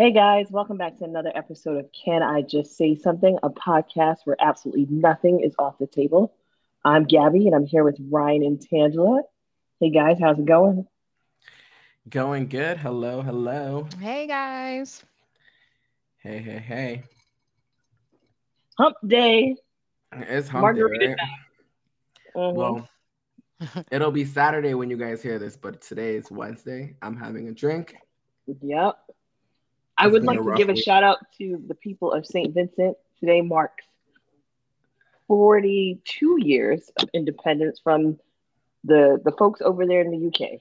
Hey guys, welcome back to another episode of Can I Just Say Something, a podcast where absolutely nothing is off the table. I'm Gabby and I'm here with Ryan and Tangela. Hey guys, how's it going? Going good. Hello, hello. Hey guys. Hey, hey, hey. Hump day. It's hump Margarita day, right? Mhm. Well, it'll be Saturday when you guys hear this, but today is Wednesday. I'm having a drink. Yep. I would like to rough give a shout out to the people of St. Vincent. Today marks 42 years of independence from the the folks over there in the UK.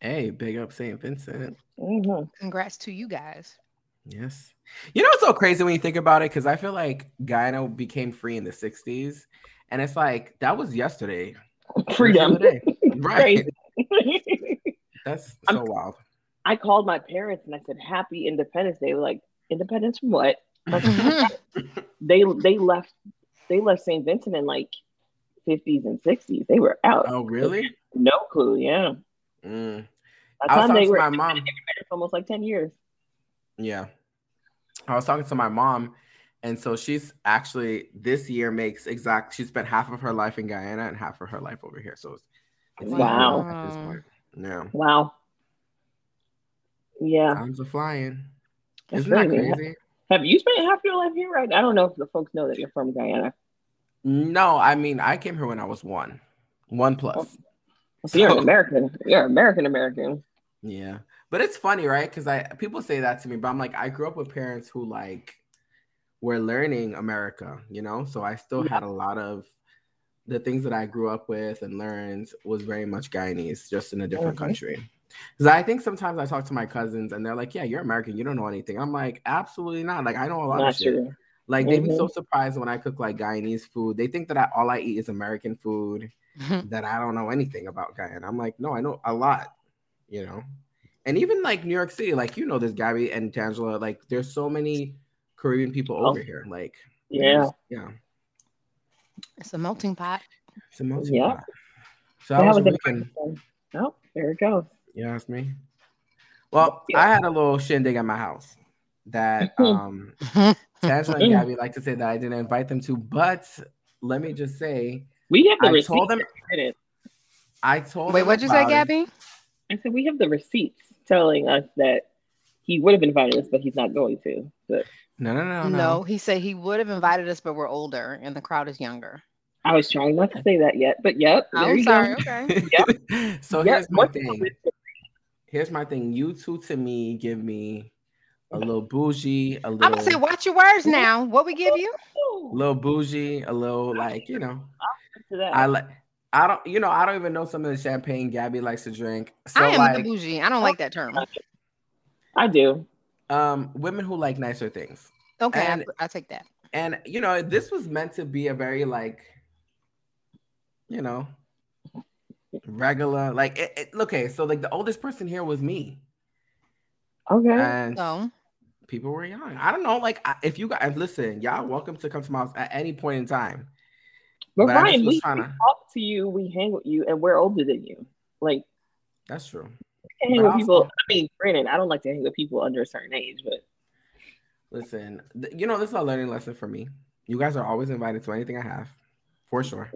Hey, big up St. Vincent. Mhm. Congrats to you guys. Yes. You know what's so crazy when you think about it? Because I feel like Guyana became free in the 60s. And it's like that was yesterday. Freedom. That was the. Right. Crazy. That's I'm- so wild. I called my parents and I said, "Happy Independence Day." They were like, "Independence from what?" They they left they left St. Vincent in like 50s and 60s. They were out. Oh, really? No clue. Yeah. Mm. By I was talking to were my mom. almost like 10 years. Yeah. I was talking to my mom, and so she's actually this year makes exact. She spent half of her life in Guyana and half of her life over here. So it's, it's Wow. more at this point. Yeah. Wow. Yeah. Times are flying. That's Isn't that crazy. crazy? Have you spent half your life here? Right? I don't know if the folks know that you're from Guyana. No, I mean I came here when I was one, one plus. So you're an American. You're American American. Yeah, but it's funny, right? Because I people say that to me, but I'm like, I grew up with parents who like were learning America, you know. So I still had a lot of the things that I grew up with and learned was very much Guyanese, just in a different Mhm. country. Because I think sometimes I talk to my cousins and they're like, "Yeah, you're American. You don't know anything." I'm like, "Absolutely not. Like I know a lot Not of shit." true. Like they'd be Mhm. so surprised when I cook like Guyanese food. They think that I, all I eat is American food that I don't know anything about Guyana. I'm like, no, I know a lot, you know. And even like New York City, like you know, there's Gabby and Tangela. Like there's so many Caribbean people Oh. over here. Like Yeah. yeah, it's a melting pot. it's a melting Yeah. pot. So That how was was your a weekend? Oh, there it goes. You asked me. Well, Yeah. I had a little shindig at my house that um Tangela and Gabby like to say that I didn't invite them to, but let me just say, We have the I receipts. told them- I told Wait, what'd you say, about it. Gabby? I said we have the receipts telling us that he would have invited us, but he's not going to. But No, no, no, No, no. he said he would have invited us, but we're older and the crowd is younger. I was trying not to say that yet. But yep, I'm sorry. go. Okay. so Yep, here's my what's thing. With- Here's my thing. You two to me give me a little bougie, a little. I'm gonna say, watch your words now. What we give you? A little bougie, a little like you know. I like. I don't, you know, I don't even know some of the champagne Gabby likes to drink. So I am like, the bougie. I don't like that term. I do. um, women who like nicer things, Okay, And- I, I take that. and you know, this was meant to be a very like, you know, regular. Like, it, it, okay, so like the oldest person here was me, Okay. and So people were young. I don't know. Like, I- if you guys listen, y'all welcome to come to my house at any point in time. but but Ryan, we, tryna- we talk to you, we hang with you, and we're older than you. Like, That's true. I hang But with people. I mean, granted, I don't like to hang with people under a certain age, but Listen, th- you know this is a learning lesson for me. You guys are always invited to anything I have, for sure.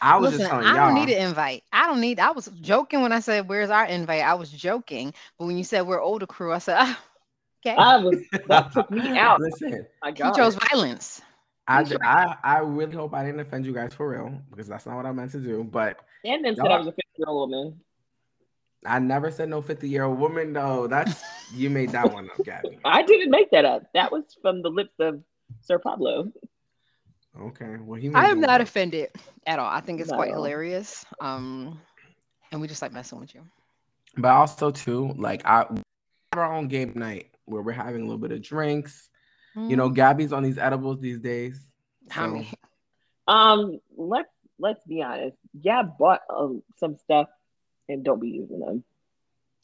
I was listen, just telling I y'all. don't need an invite. I don't need. I was joking when I said, "Where's our invite?" I was joking, but when you said we're older crew, I said, ah, "Okay." I was that took me out. Listen, My he God. chose violence. I, ju- I I really hope I didn't offend you guys for real because that's not what I meant to do. But and then said I was a 50 year old woman. I never said no fifty year old woman. No, that's you made that one up, Gabby. I didn't make that up. That was from the lips of Sir Pablo. Okay, well he. I am not one. offended at all. I think it's quite hilarious. Um, and we just like messing with you. But also too, like I have our own game night where we're having a little bit of drinks. You know, Gabby's on these edibles these days. How so- many? Um, let's let's be honest. Yeah, bought um, some stuff and don't be using them.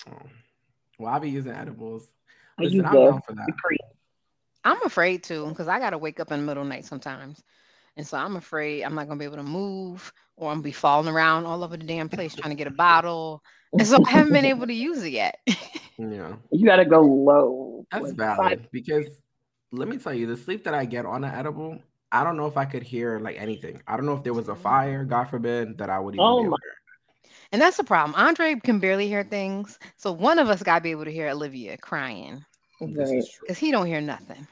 Oh. Well, I'll be using edibles. I Listen, use I'm the, down for that. The cream. I'm afraid to because I gotta wake up in the middle of the night sometimes, and so I'm afraid I'm not gonna be able to move or I'm gonna be falling around all over the damn place trying to get a bottle, and so I haven't been able to use it yet. Yeah. You got to go low. That's valid five- because let me tell you, the sleep that I get on an edible, I don't know if I could hear like anything. I don't know if there was a fire, God forbid, that I would even. Oh be my- And that's the problem. Andre can barely hear things. So one of us gotta be able to hear Olivia crying. This Right. Because he don't hear nothing.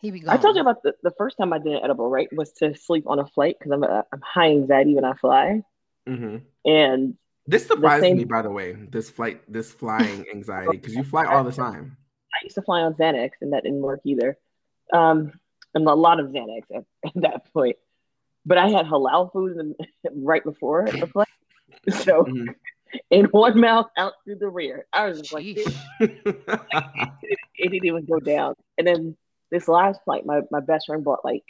He be gone. I told you about the, the first time I did an edible, right? Was to sleep on a flight because I'm, a, I'm high anxiety when I fly. Mhm. And This surprised same- me, by the way. This flight, this flying anxiety, because you fly all the time. I used to fly on Xanax, and that didn't work either. Um, and a lot of Xanax at, at that point. But I had halal food in, right before the flight. So Mhm. in one mouth, out through the rear. I was just like, Sheesh. it didn't even go down. And then this last flight, my, my best friend bought like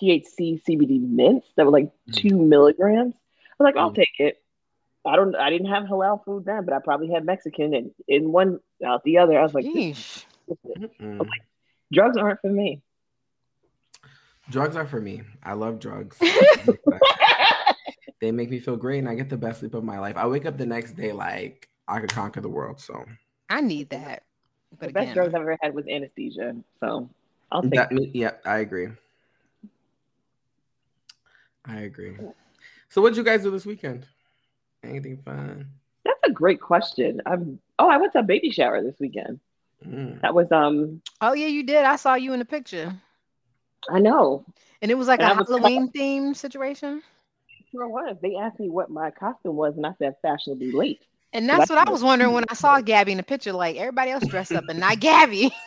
THC CBD mints that were like two milligrams. I was like, I'll Mm. take it. I don't. I didn't have halal food then, but I probably had Mexican, and in one out the other. I was like, Sheesh. Mm. drugs aren't for me. Drugs are for me. I love drugs. They make me feel great, and I get the best sleep of my life. I wake up the next day like I could conquer the world. So I need that. But the But best again, drugs I've ever had was anesthesia. So I'll take. that, me, yeah, I agree. I agree. So, what'd you guys do this weekend? Anything fun? That's a great question. I'm. Oh, I went to a baby shower this weekend. Mm. That was um. oh yeah, you did. I saw you in the picture. I know. And it was like And a I was- Halloween themed situation. Sure was. They asked me what my costume was, and I said fashionably late. And that's what I was wondering when I saw Gabby in the picture. Like everybody else dressed up and not Gabby.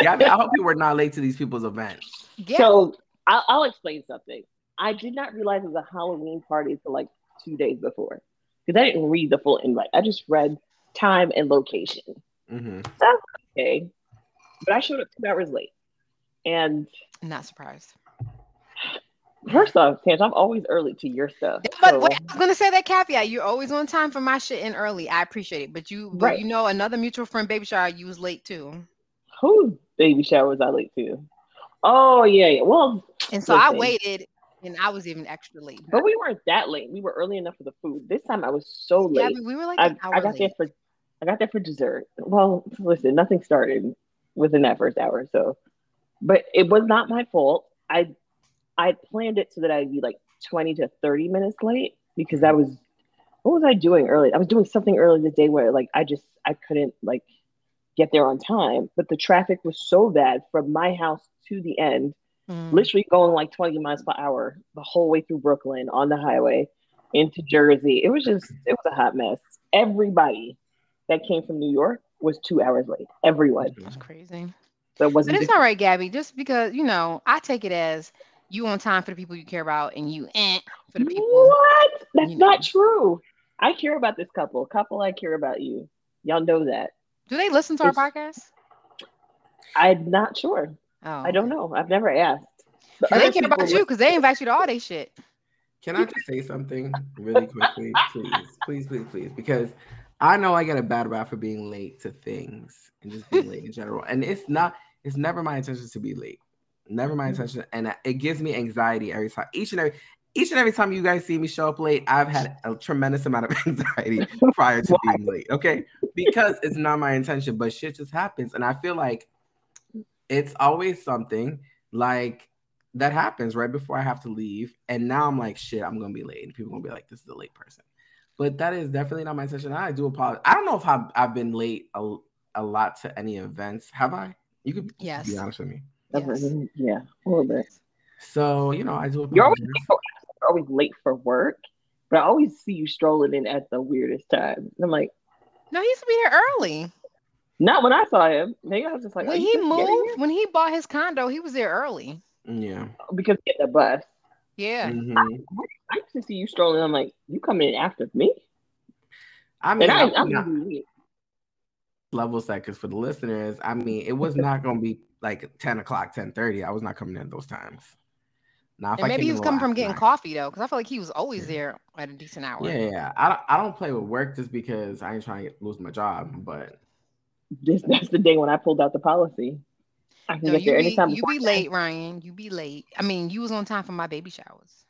Yeah, I, hope you were not late to these people's events. Yeah. So I'll, I'll explain something. I did not realize it was a Halloween party until like two days before because I didn't read the full invite. I just read time and location. hmm Okay, but I showed up two hours late. And not surprised. First off, Sanj, I'm always early to your stuff. But so- wait, I was gonna say that caveat. You're always on time for my shit and early. I appreciate it. But you, but Right. you know, another mutual friend baby shower, you was late too. whose baby shower was I late to? Oh yeah, yeah. Well, And so I waited, and I was even extra late. but we weren't that late. We were early enough for the food. This time I was so Yeah, late. but we were like I, an hour I got there for I got there for dessert. Well, listen, nothing started within that first hour, so but it was not my fault. I I planned it so that I'd be like 20 to 30 minutes late because I was what was I doing early? I was doing something early the day where like I just I couldn't like get there on time, but the traffic was so bad from my house to the end Mm. literally going like 20 miles per hour the whole way through Brooklyn on the highway into Jersey. It was just, it was a hot mess. Everybody that came from New York was two hours late. Everyone. That's crazy. So it wasn't. it's all right, Gabby. Just because you know, I take it as you on time for the people you care about, and you eh for the people. what? That's you not true. I care about this couple. Couple, I care about you. Y'all know that. Do they listen to our podcast? I'm not sure. Oh, I don't know. I've never asked. But they care about you because they invite you to all they shit. Can I just say something really quickly, please, please, please, please? Because I know I get a bad rap for being late to things and just being late in general, and it's not. It's never my intention to be late. Never my mm-hmm. intention, and it gives me anxiety every time. Each and every, each and every time you guys see me show up late, I've had a tremendous amount of anxiety prior to being late. Okay, because it's not my intention, but shit just happens, and I feel like it's always something like that happens right before I have to leave. And now I'm like, shit, I'm gonna be late. And people gonna be like, this is a late person. But that is definitely not my intention. I do apologize. I don't know if I've, I've been late a, a lot to any events. Have I? You could Yes. be honest with me. Yes. Yeah, a little bit. So, you know, I do You're always, you're always late for work, but I always see you strolling in at the weirdest time. I'm like, No, he used to be there early. not when I saw him. Maybe I was just like, when he moved, when he bought his condo, he was there early. Yeah. because he had the bus. Yeah. Mhm. I used to see you strolling. I'm like, you coming in after me? I mean, And I, I'm I'm not usually late. Level set because for the listeners, I mean, it was not gonna be like 10 o'clock, 10 30. I was not coming in those times. Now, And maybe he was coming from getting nine- coffee though, because I feel like he was always there at a decent hour. Yeah, yeah. I don't, I don't play with work just because I ain't trying to lose my job. But This, that's the day when I pulled out the policy. I can No, get you there be, anytime. you be 10. late, Ryan. You be late. I mean, you was on time for my baby showers.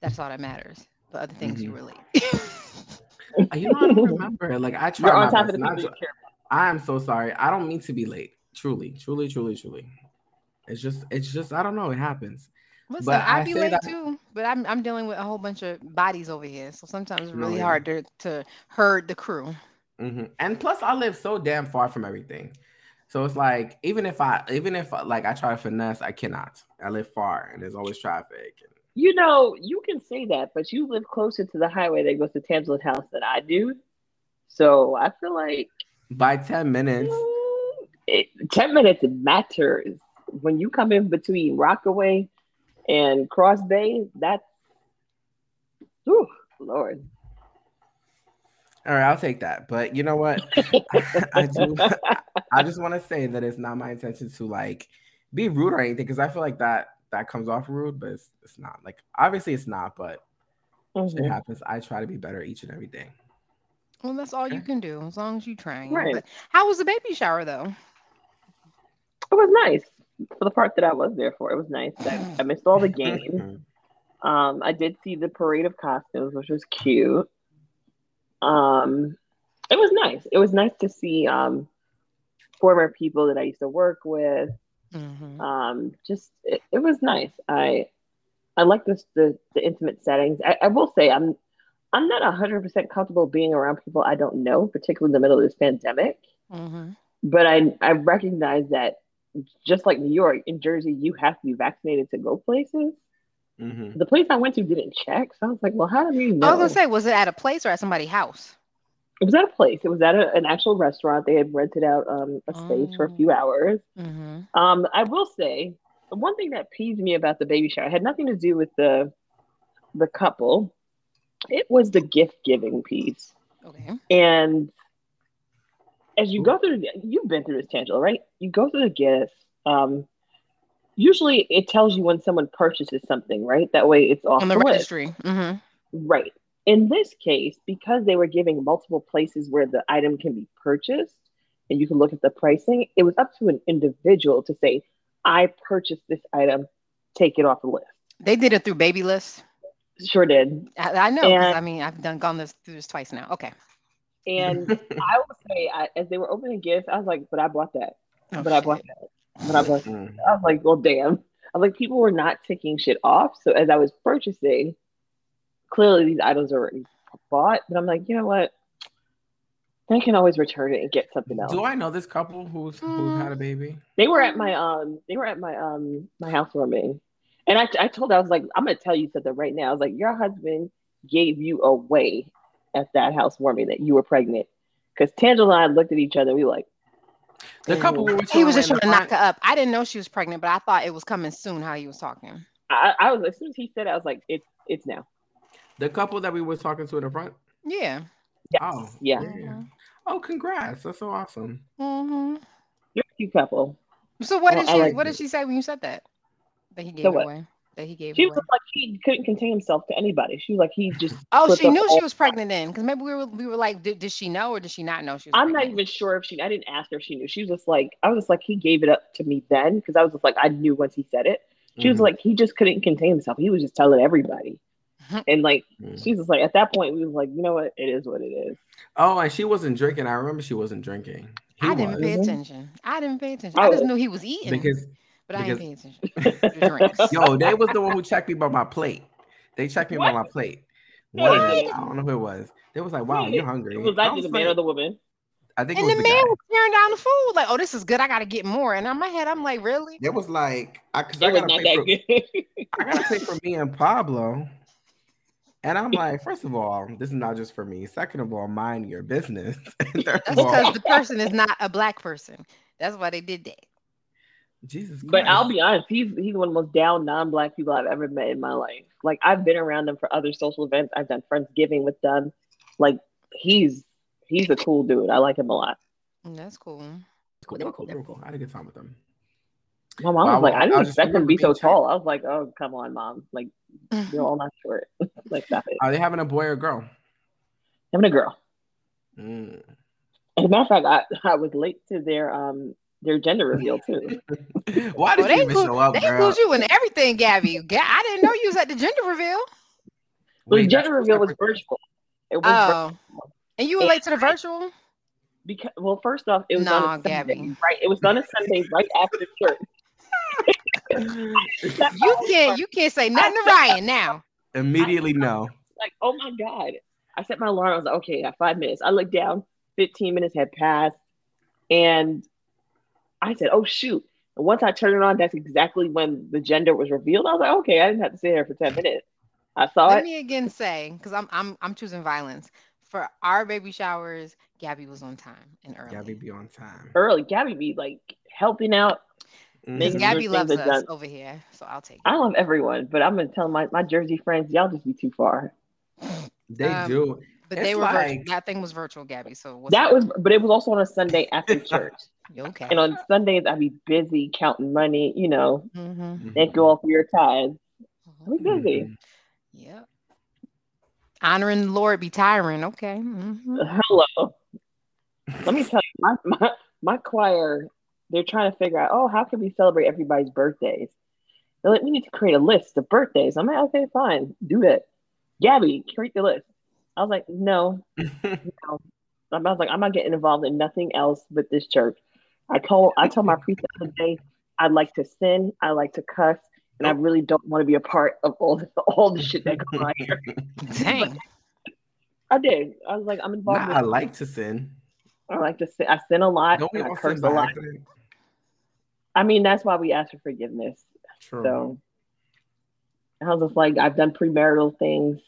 That's all that matters. But other things you Mhm. were late. you know, I don't remember. Like I try You're on time best for the people you to- care I am so sorry. I don't mean to be late. Truly, truly, truly, truly. It's just, it's just, I don't know. It happens. Listen, but I, I be late that... too, but I'm I'm dealing with a whole bunch of bodies over here, so sometimes it's really no, yeah. hard to to herd the crew. Mm-hmm. And plus, I live so damn far from everything, so it's like even if I even if like I try to finesse, I cannot. I live far, and there's always traffic. You know, you can say that, but you live closer to the highway that goes to Tangela's house than I do, so I feel like by ten minutes, mm, it, ten minutes matters when you come in between Rockaway and Cross Bay, that's ooh, Lord. All right, I'll take that. But you know what? I, I, do. I just want to say that it's not my intention to like be rude or anything because I feel like that that comes off rude, but it's, it's not. Like obviously it's not, but mm-hmm. it happens. I try to be better each and every day. Well, that's all you can do as long as you try. Right. But how was the baby shower though? It was nice for the part that I was there for. It was nice. I, I missed all the games. Um, I did see the parade of costumes, which was cute. Um, it was nice. It was nice to see um, former people that I used to work with. Mm-hmm. Um, just it, it, was nice. I I like this the the intimate settings. I, I will say I'm I'm not hundred percent comfortable being around people I don't know, particularly in the middle of this pandemic. Mm-hmm. But I I recognize that just like New York, in Jersey, you have to be vaccinated to go places. Mm-hmm. The place I went to didn't check, so I was like, "Well, how do you know?" I was gonna say, was it at a place or at somebody's house? It was at a place. It was at a, an actual restaurant. They had rented out um, a space oh. for a few oh. hours. Mm-hmm. Um, I will say, the one thing that peeved me about the baby shower had nothing to do with the the couple. It was the gift giving piece. Okay. And as you go through, you've been through this, Tangela, right? You go through the gifts. Um, usually, it tells you when someone purchases something, right? That way, it's off on the, the registry. Mm-hmm. Right. In this case, because they were giving multiple places where the item can be purchased, and you can look at the pricing, it was up to an individual to say, "I purchased this item, take it off the list." They did it through baby Babylist. Sure did. I, I know. And, I mean, I've done gone this through this twice now. Okay. And I will say, I, as they were opening gifts, I was like, "But I bought that. Oh, but shit. I bought that. But I bought." That. Mm. I was like, "Well, damn." I was like, people were not taking shit off. So as I was purchasing, clearly these items are already bought. But I'm like, you know what? They can always return it and get something else. Do I know this couple who's who had a baby? They were at my um they were at my um my housewarming. And I, I told her, I was like, I'm gonna tell you something right now. I was like, your husband gave you away at that housewarming that you were pregnant. Because Tangela and I looked at each other, we were like, the couple he was just trying to knock her up. I didn't know she was pregnant, but I thought it was coming soon. How he was talking. I, I was as soon as he said it, I was like, it's it's now. The couple that we was talking to in the front. Yeah. Yes. Oh yeah. yeah. Mm-hmm. Oh, congrats! That's so awesome. Mm-hmm. You're a cute couple. So what well, did she? Like what did she say when you said that? That he gave so away that he gave. She was like he couldn't contain himself to anybody. She was like he just. Oh, she knew she was pregnant then, because maybe we were we were like, did, did she know or did she not know she was? I'm pregnant? not even sure if she. I didn't ask her if she knew. She was just like I was just like he gave it up to me then because I was just like I knew once he said it. She mm-hmm. was like he just couldn't contain himself. He was just telling everybody. And like mm-hmm. she was like at that point we was like you know what it is what it is. Oh, and she wasn't drinking. I remember she wasn't drinking. He I didn't was. pay attention. I didn't pay attention. I, I just knew he was eating because but because, I ain't paying attention. Yo, they was the one who checked me by my plate. They checked me what? by my plate. One, I don't know who it was. They was like, "Wow, you're hungry." Was that the man or the woman? I think. And the, the, man was tearing down the food, like, "Oh, this is good. I got to get more." And in my head, I'm like, "Really?" It was like, I, cause I gotta pay for, I gotta pay for me and Pablo. And I'm like, first of all, this is not just for me. Second of all, mind your business. That's because the person is not a black person. That's why they did that. Jesus. Christ. But I'll be honest, he's he's one of the most down non-black people I've ever met in my life. Like I've been around them for other social events. I've done Friendsgiving with them. Like he's he's a cool dude. I like him a lot. That's cool. Cool. They were cool. They were cool. I had a good time with them. My mom was like, I didn't I expect them to be so tall. I was like, oh, come on, mom. Like, you're all not short. like, stop. Are they having a boy or girl? Having a girl. Mm. As a matter of fact, I, I was late to their um their gender reveal too. Why did well, you even include, show up? They include you in everything, Gabby. I didn't know you was at the gender reveal. Wait, the gender reveal was virtual. It was oh, virtual. and you were late to the virtual. Because well, first off, it was Nah, on a Sunday, Gabby. right? It was done on a Sunday right after church. You can't you can't say nothing to Ryan now. Immediately no. like, oh my god! I set my alarm. I was like, okay, I got five minutes. I looked down. Fifteen minutes had passed, and I said, oh shoot! And once I turned it on, that's exactly when the gender was revealed. I was like, okay, I didn't have to sit there for ten minutes. I saw Let it. Let me again say, because I'm I'm I'm choosing violence. For our baby showers, Gabby was on time and early. Gabby be on time. early. Gabby be like helping out. Mhm. Because Making Gabby loves us done. over here, so I'll take it. I love everyone, but I'm gonna tell my, my Jersey friends, y'all just be too far. They Um, do. But It's they were virtual. like- that thing was virtual, Gabby. So what's That up? was, but it was also on a Sunday after church, okay. and on Sundays I'd be busy counting money. You know, Mm-hmm. thank you all for your tithes. We Mhm. busy. Yep. Honoring the Lord be tiring. Okay. mhm. Hello. Let me tell you, my, my my choir, they're trying to figure out, oh, how can we celebrate everybody's birthdays? They're like, we need to create a list of birthdays. I'm like, okay, fine, do that. Gabby, create the list. I was like, no, no. I was like, I'm not getting involved in nothing else but this church. I told I told my priest the other day, I like to sin, I like to cuss, and I oh. really don't want to be a part of all the all the shit that goes on here. Dang. I did. I was like, I'm involved. Nah, with I like to sin. I like to sin. I sin a lot. Don't we and I all curse sin a lot. accident? I mean, that's why we ask for forgiveness. True. So I was just like, I've done premarital things.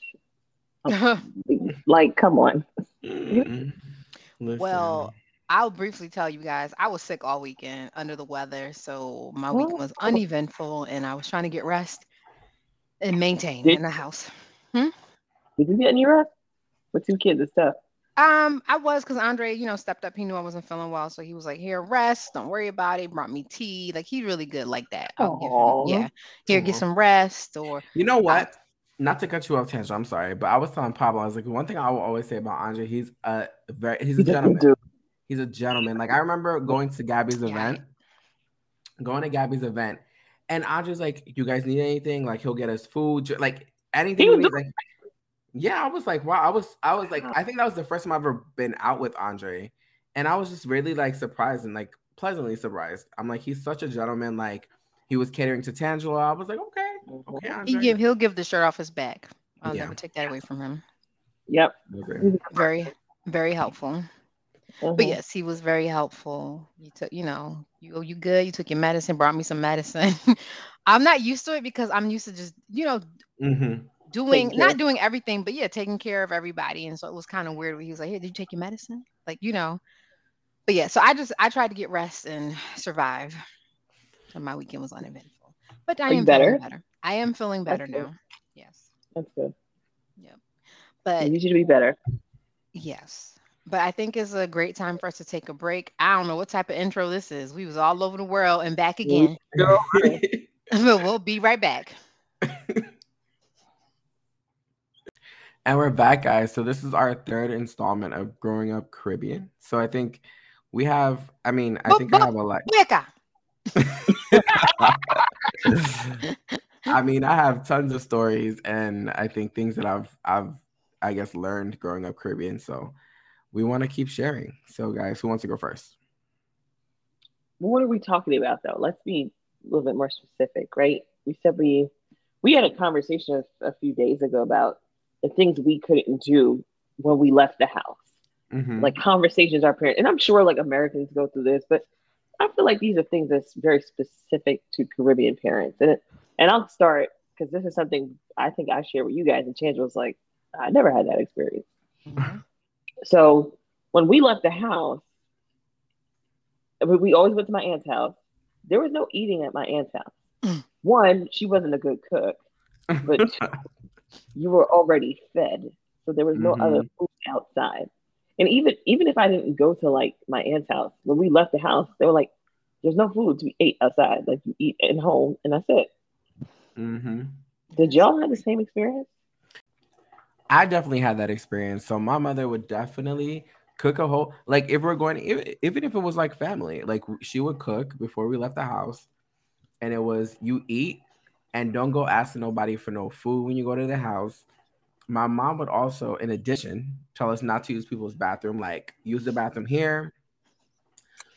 Like, come on. Mhm. Well, I'll briefly tell you guys, I was sick all weekend under the weather. So my weekend was Oh. uneventful and I was trying to get rest and maintain Did- in the house. Did you get any rest? With two kids and stuff. Um, I was because Andre, you know, stepped up. He knew I wasn't feeling well, so he was like, "Here, rest. Don't worry about it." Brought me tea. Like he's really good like that. I'll give Aw. him, yeah. Here, get some rest. Or You know what? Not to cut you off tangent. I'm sorry, but I was telling Pablo. I was like, one thing I will always say about Andre, he's a very he's a gentleman. He's a gentleman. Like I remember going to Gabby's Yeah. event, going to Gabby's event, and Andre's like, "You guys need anything? Like he'll get us food, like anything." He was need, like, yeah, I was like, wow. I was, I was like, I think that was the first time I've ever been out with Andre, and I was just really like surprised and like pleasantly surprised. I'm like, he's such a gentleman. Like he was catering to Tangela. I was like, okay, okay, Andre. he give he'll give the shirt off his back. I'll Yeah. never take that away from him. Yep. Okay. Very, very helpful. But Mhm. yes, he was very helpful. You took, you know, you oh, you good. You took your medicine. Brought me some medicine. I'm not used to it because I'm used to just, you know, Mhm. Doing not doing everything, but yeah, taking care of everybody. And so it was kind of weird when he was like, Hey, did you take your medicine? Like, you know. But yeah, so I just I tried to get rest and survive. So my weekend was uneventful. But I Are am better? better. I am feeling That's better good. now. Yes. That's good. Yep. But I need you to be better. yes. But I think it's a great time for us to take a break. I don't know what type of intro this is. We was all over the world and back again. but we'll be right back. And we're back, guys. So this is our third installment of Growing Up Caribbean. So I think we have, I mean, I think I have a lot. I mean, I have tons of stories and I think things that I've I've I guess learned growing up Caribbean. So we want to keep sharing. So guys, who wants to go first? What are we talking about though? Let's be a little bit more specific, right? We said we we had a conversation a, a few days ago about the things we couldn't do when we left the house. Mhm. Like conversations our parents, and I'm sure like Americans go through this, but I feel like these are things that's very specific to Caribbean parents. And it, and I'll start because this is something I think I share with you guys. And Chance was like, I never had that experience. Mhm. So when we left the house, we we always went to my aunt's house. There was no eating at my aunt's house. Mm. One, she wasn't a good cook, but two, you were already fed, so there was no Mhm. other food outside. And even even if I didn't go to like my aunt's house, when we left the house, they were like, "There's no food to be ate outside. Like you eat at home, and that's it." hmm Did y'all have the same experience? I definitely had that experience. So my mother would definitely cook a whole like if we're going even if it was like family, like she would cook before we left the house, and it was you eat and don't go asking nobody for no food when you go to the house. My mom would also, in addition, tell us not to use people's bathroom, like use the bathroom here,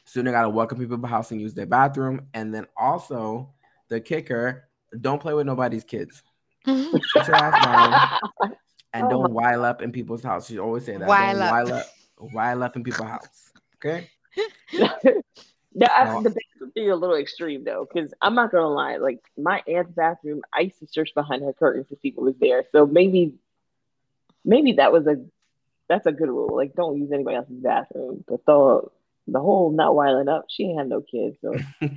So you gotta welcome people to the house and use their bathroom. And then also the kicker, don't play with nobody's kids. Sit your ass down and Oh don't wile up in people's house. She always say that. While don't up. while up. While up in people's house. Okay. I, the bathroom thing a little extreme though, because I'm not gonna lie. Like my aunt's bathroom, I used to search behind her curtains to see what was there. So maybe, maybe that was a that's a good rule. Like don't use anybody else's bathroom. But the the whole not wiling up, she had no kids. So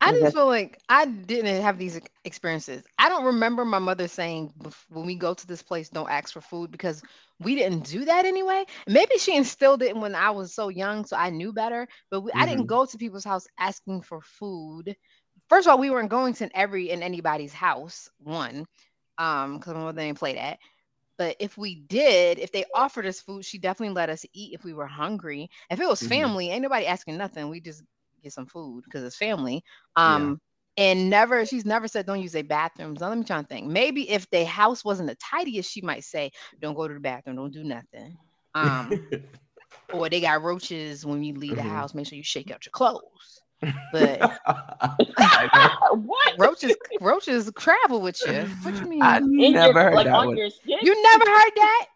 I just feel like I didn't have these experiences. I don't remember my mother saying when we go to this place, don't ask for food because we didn't do that anyway. Maybe she instilled it when I was so young, so I knew better. But we, I didn't Mhm. go to people's house asking for food. First of all, we weren't going to every in anybody's house. One, um, because my mother didn't play that. But if we did, if they offered us food, she definitely let us eat if we were hungry. If it was Mhm. family, ain't nobody asking nothing. We just get some food because it's family. Yeah. Um, and never, she's never said don't use their bathrooms. Now let me try and think. Maybe if the house wasn't the tidiest, she might say, Don't go to the bathroom, don't do nothing. Um, or they got roaches when you leave the Mhm. house, make sure you shake out your clothes. But what? roaches, roaches travel with you. What you mean? I In your- never heard like that one. you never heard that?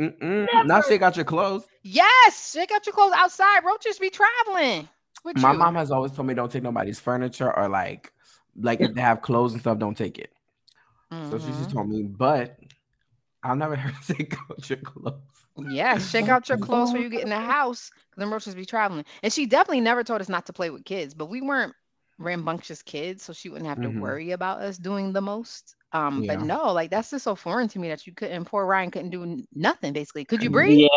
Mm-mm. Never. Now shake out your clothes. Yes, shake out your clothes outside. Roaches be traveling My you. mom has always told me don't take nobody's furniture or like like if they have clothes and stuff, don't take it. So she just Mhm. told me, but I'll never heard her say go out your clothes. Yes, shake out your clothes when you get in the house because them roaches be traveling. And she definitely never told us not to play with kids, but we weren't rambunctious kids, so she wouldn't have to worry about us doing the most. Um, Yeah. but no, like that's just so foreign to me that you couldn't. Poor Ryan couldn't do nothing basically. Could you breathe? Yeah,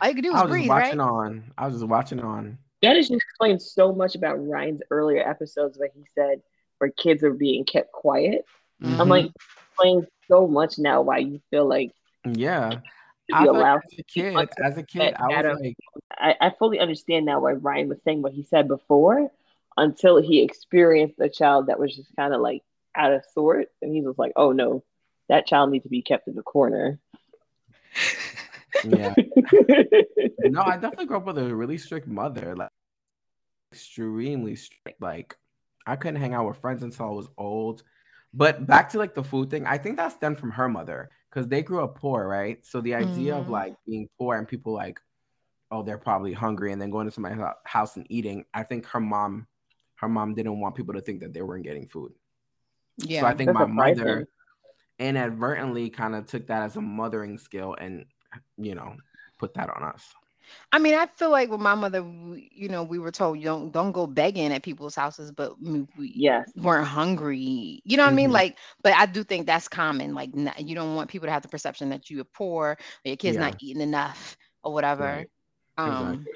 All you could do I was was just breathe, right? watching on. I was just watching on. That is just explains so much about Ryan's earlier episodes where he said where kids are being kept quiet. I'm Mhm. like, explains so much now why you feel like yeah. I be feel like allowed as a kid, as a kid, I was like, I, I fully understand now why Ryan was saying what he said before until he experienced a child that was just kind of like out of sorts. And he was like, oh no, that child needs to be kept in the corner. yeah. No, I definitely grew up with a really strict mother, like extremely strict. Like I couldn't hang out with friends until I was old. But back to like the food thing, I think that stemmed from her mother because they grew up poor, right? So the idea of Mhm. like being poor and people like, oh, they're probably hungry and then going to somebody's house and eating. I think her mom, her mom didn't want people to think that they weren't getting food. yeah. So I think my surprising. mother inadvertently kind of took that as a mothering skill and you know put that on us. I mean, I feel like with my mother, we, you know, we were told you don't don't go begging at people's houses, but we, we yes. weren't hungry. You know what I mean? Mhm. Like, but I do think that's common. Like, n- you don't want people to have the perception that you are poor, or your kid's Yeah. not eating enough, or whatever. Right. Um, Exactly.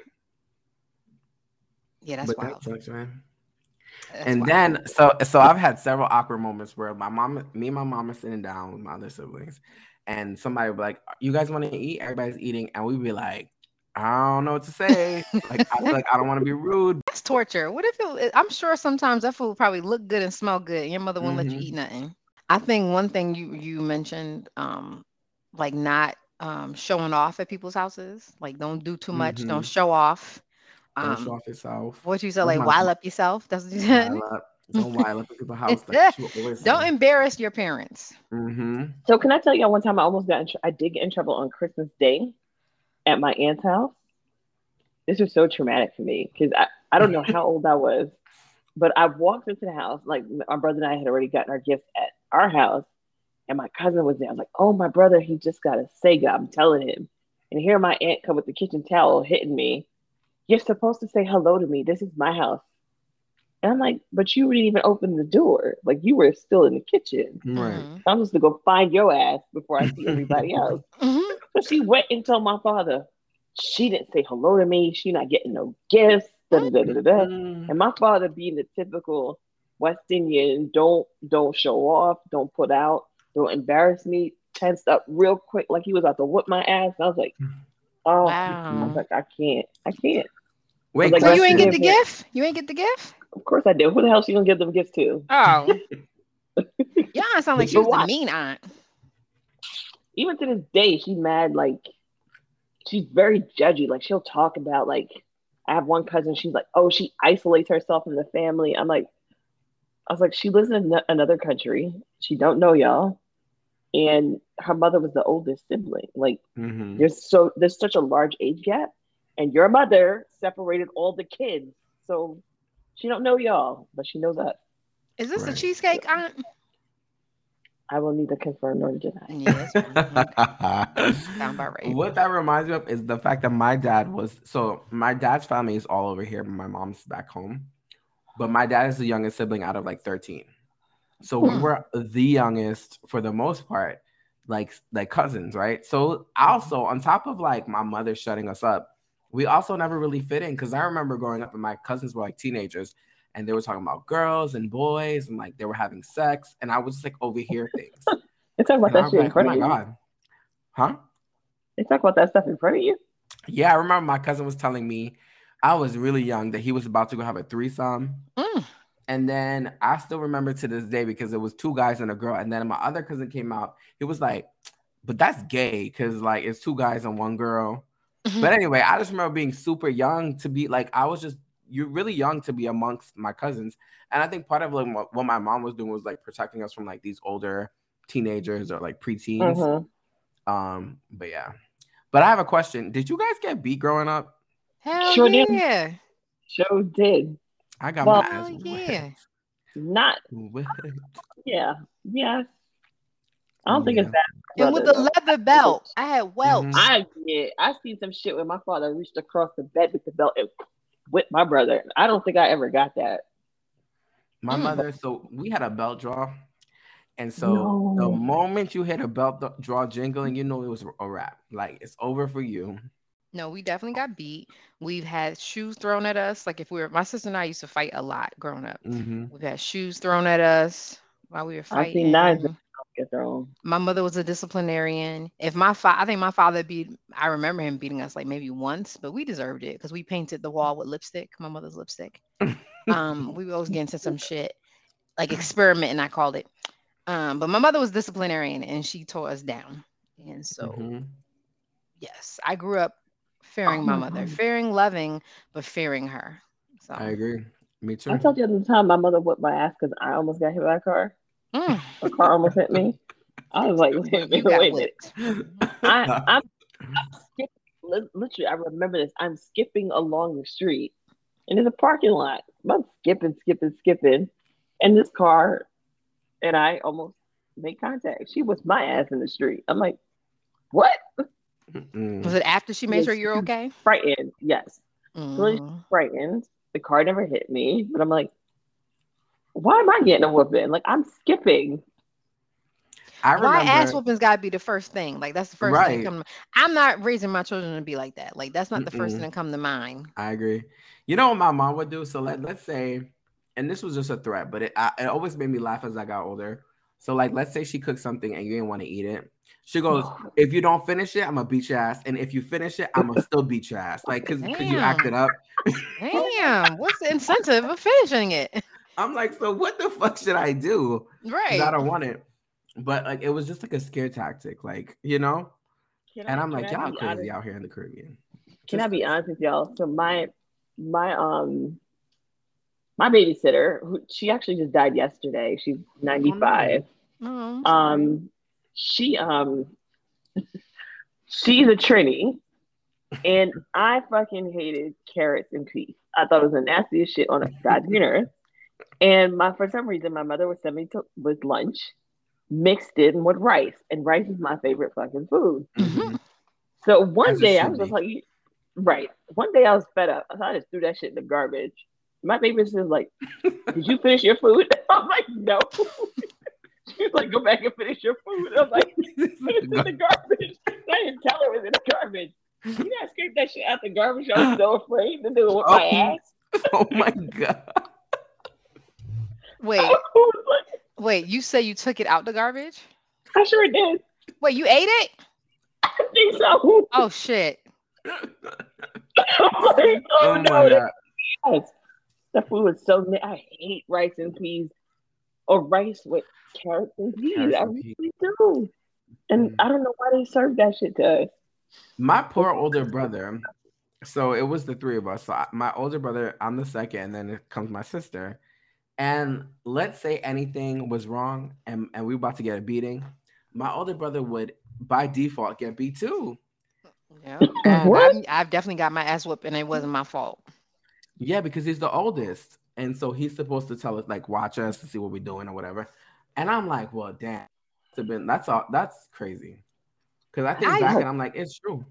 yeah, that's but wild. that sucks, man. That's and wild. then so so I've had several awkward moments where my mom, me and my mom are sitting down with my other siblings, and somebody would be like, "You guys want to eat?" Everybody's eating, and we'd be like, "I don't know what to say." like I like I don't want to be rude. that's torture. What if it? I'm sure sometimes that food probably look good and smell good, and your mother won't let you Mhm. eat nothing. I think one thing you you mentioned, um, like not um showing off at people's houses. Like, don't do too much. Don't Mhm. show off. Don't Um, show off yourself. what you said, That's like my- while up yourself. That's what you said. While up. Don't while up at people's house. Like she would always Don't embarrass your parents. Mm-hmm. So can I tell y'all one time I almost got in tr- I did get in trouble on Christmas Day at my aunt's house. This was so traumatic for me because I, I don't know how old I was, but I walked into the house like my brother and I had already gotten our gifts at our house, and my cousin was there. I was like, "Oh, my brother, he just got a Sega." I'm telling him, and here my aunt come with the kitchen towel hitting me. You're supposed to say hello to me. This is my house. And I'm like, but you didn't even open the door. Like you were still in the kitchen. Right. Mhm. I'm supposed to go find your ass before I see everybody else. Mhm. So she went and told my father, she didn't say hello to me. She not getting no gifts. Da, da, da, da, da, da. And my father being the typical West Indian, don't don't show off, don't put out, don't embarrass me, tensed up real quick like he was about to whip my ass. I was like, oh, I was like, I can't, I can't. Wait, Like, So you ain't Question. get the gift? You ain't get the gift? Of course I did. Who the hell she gonna give them gifts to? Oh. Your aunt sound like she But was the mean aunt. even to this day, she's mad. Like she's very judgy. Like she'll talk about like I have one cousin. She's like, oh, she isolates herself from the family. I'm like, I was like, she lives in another country. She don't know y'all, and her mother was the oldest sibling. Like, mm-hmm. there's so there's such a large age gap, and your mother separated all the kids, so she don't know y'all, but she knows us. Is this right. a cheesecake aunt? I will neither confirm nor deny. Yes. right. What that reminds me of is the fact that my dad was so my dad's family is all over here, but my mom's back home. But my dad is the youngest sibling out of like 13. So we hmm. were the youngest for the most part, like like cousins, right? So also on top of like my mother shutting us up, we also never really fit in because I remember growing up and my cousins were like teenagers and they were talking about girls and boys and like they were having sex and I was just like overhear things. they talk about and that shit like, in front oh of you. God. Huh? They talk about that stuff in front of you. Yeah, I remember my cousin was telling me I was really young that he was about to go have a threesome. Mm. And then I still remember to this day because it was two guys and a girl. And then my other cousin came out. He was like, but that's gay because like it's two guys and one girl. Mm-hmm. But anyway, I just remember being super young to be like, I was just you're really young to be amongst my cousins. And I think part of like what, what my mom was doing was like protecting us from like these older teenagers or like preteens. Mm-hmm. Um, but yeah. But I have a question. Did you guys get beat growing up? Hell sure yeah. Did. Sure did. I got well, my ass yeah. Not yeah. Yes. I don't yeah. think it's that. And with the leather belt, I had welts. Mm-hmm. I did. I seen some shit where my father reached across the bed with the belt and whipped my brother. I don't think I ever got that. My mm. mother, so we had a belt draw. And so no. the moment you hit a belt draw jingling, you know it was a wrap. Like it's over for you. No, we definitely got beat. We've had shoes thrown at us. Like if we were, my sister and I used to fight a lot growing up. Mm-hmm. We've had shoes thrown at us while we were fighting. I seen knives get thrown. My mother was a disciplinarian. If my father, I think my father beat, I remember him beating us like maybe once, but we deserved it because we painted the wall with lipstick, my mother's lipstick. um, we always get into some shit, like experimenting, I called it. Um, but my mother was disciplinarian and she tore us down. And so, mm-hmm. yes, I grew up fearing my mother, mm-hmm. fearing, loving, but fearing her. So I agree. Me too. I told you at the time my mother whipped my ass because I almost got hit by a car. Mm. A car almost hit me. I was like, wait, wait, wait a minute. I, I'm, I'm skipping, literally, I remember this. I'm skipping along the street and there's a parking lot. I'm skipping, skipping, skipping. And this car and I almost made contact. She was my ass in the street. I'm like, what? Mm-mm. Was it after she made sure you're okay? Frightened, yes. Mm. frightened. The car never hit me, but I'm like, why am I getting a whooping? Like I'm skipping. I remember, Why ass whoopings gotta be the first thing? Like that's the first right. thing. Come I'm not raising my children to be like that. Like that's not the Mm-mm. first thing that come to mind. I agree. You know what my mom would do? So let let's say, and this was just a threat, but it I, it always made me laugh as I got older. So like let's say she cooked something and you didn't want to eat it. She goes, if you don't finish it, I'm gonna beat your ass, and if you finish it, I'm gonna still beat your ass. Like, cause, cause you acted up. Damn, what's the incentive of finishing it? I'm like, so what the fuck should I do? Right. I don't want it. But like it was just like a scare tactic, like, you know? Can and I, am like, y'all crazy out here in the Caribbean. Can just I be honest with y'all? So my my um my babysitter, who she actually just died yesterday. She's 95. Oh, um she um she's a Trini. And I fucking hated carrots and peas. I thought it was the nastiest shit on a goddamn earth. And my for some reason my mother would send me to with lunch mixed in with rice, and rice is my favorite fucking food. Mm-hmm. So one As day I was just like, right. One day I was fed up, so I just threw that shit in the garbage. My baby was like, "Did you finish your food?" I'm like, "No." She's like, "Go back and finish your food." I'm like, "It's in the garbage." I didn't tell her it was in the garbage. You gotta scrape that shit out the garbage. I was so afraid to do it with oh, my ass. oh my god. Wait. Wait, you say you took it out the garbage? I sure did. Wait, you ate it? I think so. Oh shit. like, oh, oh no, that, yes. the food is so I hate rice and peas or rice with carrots and peas. Carrots I really peas. do. And mm. I don't know why they serve that shit to us. My poor older brother. so it was the three of us. So I, my older brother, I'm the second, and then it comes my sister. And let's say anything was wrong, and and we were about to get a beating, my older brother would by default get beat too. Yeah, What? I've, I've definitely got my ass whooped, and it wasn't my fault. Yeah, because he's the oldest, and so he's supposed to tell us like watch us to see what we're doing or whatever. And I'm like, well, damn, that's been that's all that's crazy. Because I think I- back and I'm like, it's true.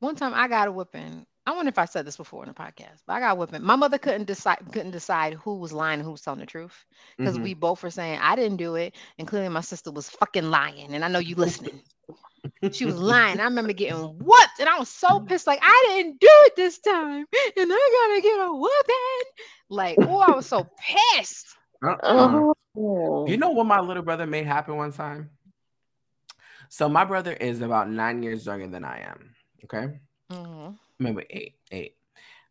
One time I got a whipping. I wonder if I said this before in the podcast, but I got a whipping. My mother couldn't decide couldn't decide who was lying and who was telling the truth because Mhm. we both were saying I didn't do it, and clearly my sister was fucking lying. And I know you listening. She was lying. I remember getting whooped, and I was so pissed. Like I didn't do it this time, and I gotta get a whooping. Like oh, I was so pissed. Uh-uh. Oh. You know what my little brother made happen one time? So my brother is about nine years younger than I am. Okay. Mhm. Maybe eight, eight.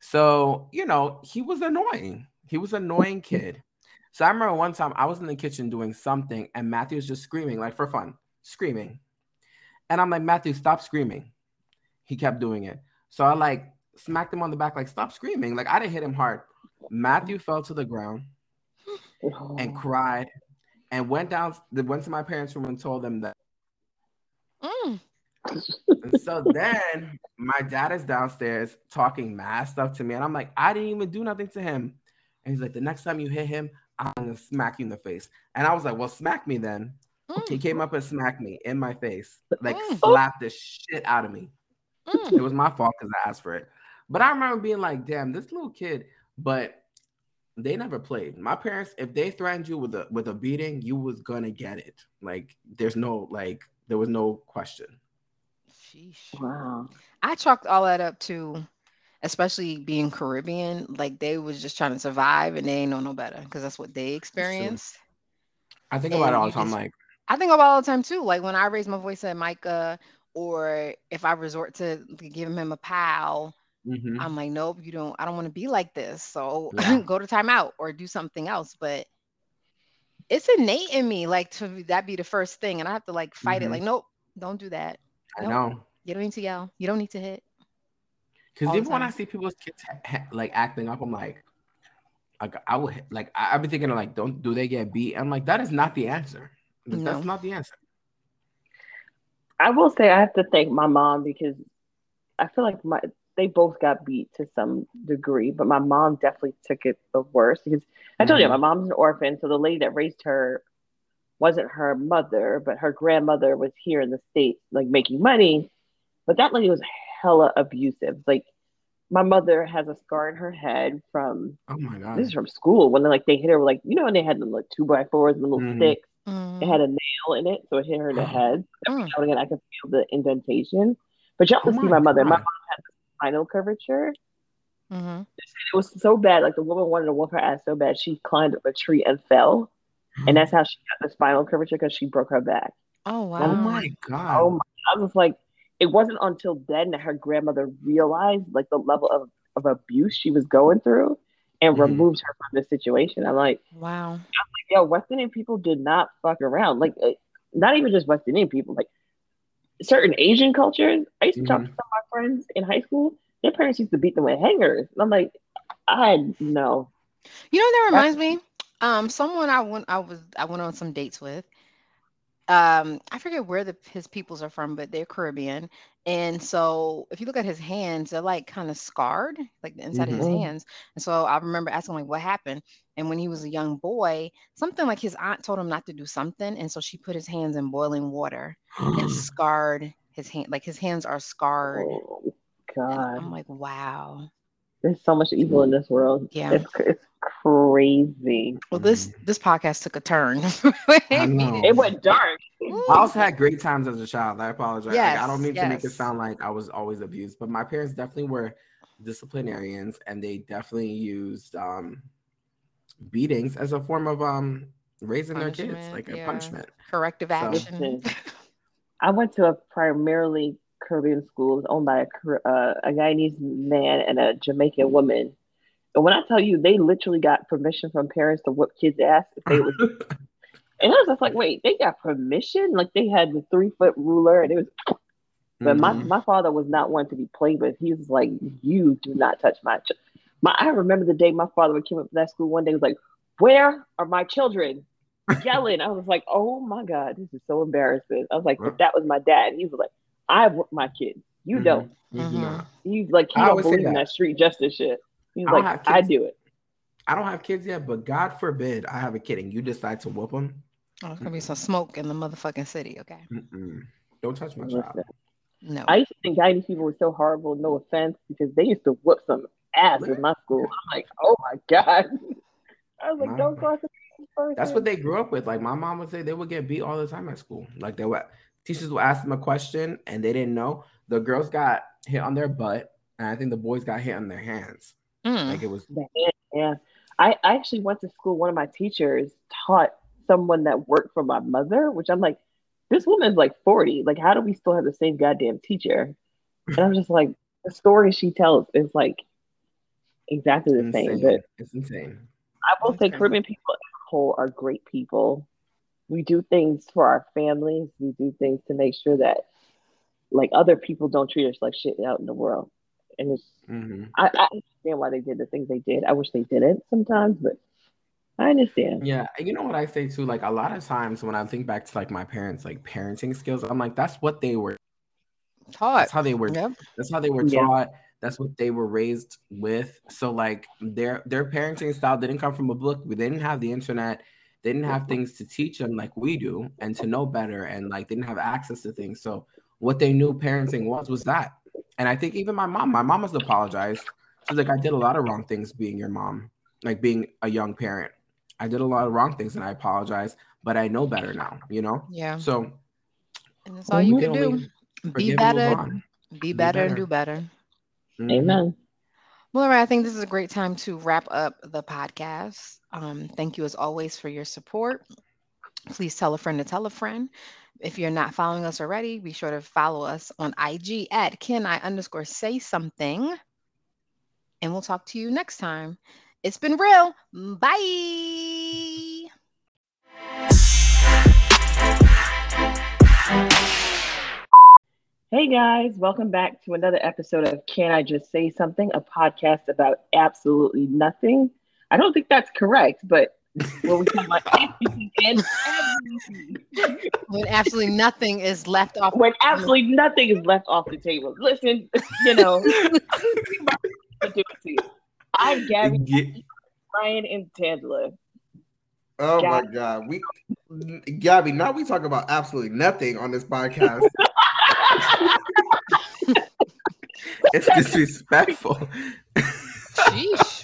So, you know, he was annoying. He was an annoying kid. So I remember one time I was in the kitchen doing something and Matthew was just screaming, like for fun, screaming. And I'm like, Matthew, stop screaming. He kept doing it. So I like smacked him on the back, like, stop screaming. Like I didn't hit him hard. Matthew fell to the ground and cried and went down, went to my parents' room and told them that. Mm. And so then my dad is downstairs talking mad stuff to me, and I'm like, I didn't even do nothing to him. And he's like, the next time you hit him, I'm gonna smack you in the face. And I was like, well, smack me then. He Mm. came up and smacked me in my face, like Mm. slapped the shit out of me. Mm. It was my fault because I asked for it. But I remember being like, damn, this little kid. But they never played. My parents, if they threatened you with a with a beating, you was gonna get it. Like there's no like there was no question. Sheesh. Wow. I chalked all that up to, especially being Caribbean, like they was just trying to survive and they ain't know no better because that's what they experienced. I think And about it all the time. just- Like, I think about it all the time too. Like when I raise my voice at Micah, or if I resort to giving him a pal, mhm. I'm like, nope, you don't. I don't want to be like this. So Yeah. go to timeout or do something else. But it's innate in me, like to that be the first thing, and I have to like fight it. Mhm. Like, nope, don't do that. I Nope. know. You don't need to yell. You don't need to hit. Because even when I see people's kids ha- ha- like acting up, I'm like, like I would hit- like I, I've been thinking of like, don't do they get beat? I'm like, that is not the answer. Like, No. That's not the answer. I will say I have to thank my mom because I feel like my they both got beat to some degree, but my mom definitely took it the worst because I told you Mhm. my mom's an orphan, so the lady that raised her wasn't her mother, but her grandmother was here in the states, like making money. But that lady was hella abusive. Like my mother has a scar in her head from Oh my god. this is from school when like they hit her with like you know when they had the like two by fours and the little Mhm. sticks. Mhm. It had a nail in it, so it hit her in the head. Every Mm. now and again, I could feel the indentation. But you have to Oh see my my mother. My mom had spinal curvature. Mhm. It was so bad. Like the woman wanted to whoop her ass so bad, she climbed up a tree and fell. And that's how she got the spinal curvature because she broke her back. Oh wow. Oh my god. Oh my! I was like, it wasn't until then that her grandmother realized like the level of, of abuse she was going through and Mhm. removed her from the situation. I'm like, Wow. I'm like, yo, West Indian people did not fuck around. Like, uh, not even just West Indian people, like certain Asian cultures. I used to talk to Mhm. some of my friends in high school. Their parents used to beat them with hangers. And I'm like, I know. You know what that reminds me? Um, someone I went I was I went on some dates with. Um, I forget where the his peoples are from, but they're Caribbean. And so if you look at his hands, they're like kind of scarred, like the inside of his Mhm. hands. And so I remember asking like what happened. And when he was a young boy, something like his aunt told him not to do something. And so she put his hands in boiling water and scarred his hand like his hands are scarred. Oh And God, I'm like, wow. There's so much evil in this world. Yeah. it's it's crazy. Well, this this podcast took a turn. I know. It went dark. I also had great times as a child. I apologize. Like, I don't Yes, mean to make it sound like I was always abused, but my parents definitely were disciplinarians and they definitely used um, beatings as a form of um, raising their kids, Punishment, like a punishment. Corrective So- action. I went to a primarily Caribbean school. It was owned by a uh, a Guyanese man and a Jamaican woman. And when I tell you, they literally got permission from parents to whip kids' ass if they was. and I was just like, wait, they got permission? Like they had the three foot ruler, and it was. But my, Mhm. my father was not one to be played with. He was like, "You do not touch my ch-. my." I remember the day my father came up to that school one day. He was like, "Where are my children?" Yelling. I was like, "Oh my god, this is so embarrassing." I was like, "But that was my dad." He was like, "I want my kids. You Mhm. don't." You do Mhm. not. He's like, he I don't always say believe in that. that street justice shit. He's I don't like, I do it. I don't have kids yet, but God forbid I have a kid and you decide to whoop them. Oh, there's gonna be some smoke in the motherfucking city. Okay. Mm-mm. Don't touch my Listen, child. No. I used to think Guyanese people were so horrible, no offense, because they used to whoop some ass in my school. I'm like, oh my God. I was like, My- don't cross the person. That's what they grew up with. Like my mom would say, they would get beat all the time at school. Like they would teachers will ask them a question and they didn't know. The girls got hit on their butt, and I think the boys got hit on their hands. Mm. Like it was Yeah. I, I actually went to school. One of my teachers taught someone that worked for my mother, which I'm like, this woman's like 40. Like, how do we still have the same goddamn teacher? And I'm just like, the story she tells is like exactly the same. But It's insane. I will That's say crazy. Caribbean people as a whole are great people. We do things for our families. We do things to make sure that like other people don't treat us like shit out in the world. And it's hmm I, I understand why they did the things they did. I wish they didn't sometimes, but I understand. Yeah, you know what I say too? Like a lot of times when I think back to like my parents, like parenting skills, I'm like, that's what they were. Taught. That's how they were. Yep. That's how they were Yeah. taught. That's what they were raised with. So like their their parenting style didn't come from a book. We didn't have the internet. They didn't have things to teach them like we do and to know better and like they didn't have access to things. So what they knew parenting was was that. And I think even my mom, my mom has apologized. She's like, I did a lot of wrong things being your mom, like being a young parent. I did a lot of wrong things and I apologize, but I know better now, you know? Yeah. So And that's all you can can do. Be forgive and move better. Be better and better. do better. Mhm. Amen. Well, all right. I think this is a great time to wrap up the podcast. Um, thank you as always for your support. Please tell a friend to tell a friend. If you're not following us already, be sure to follow us on IG at can I underscore say something. And we'll talk to you next time. It's been real. Bye. Hey guys, welcome back to another episode of Can I Just Say Something, a podcast about absolutely nothing. I don't think that's correct, but when we talk about everything and everything, When absolutely nothing is left off. when absolutely nothing is left off the table. Listen, you know, to do it to you. I'm Gabby, Ge- Ryan, and Tangela. Oh my god, we Gabby, now we talk about absolutely nothing on this podcast. it's disrespectful. Sheesh.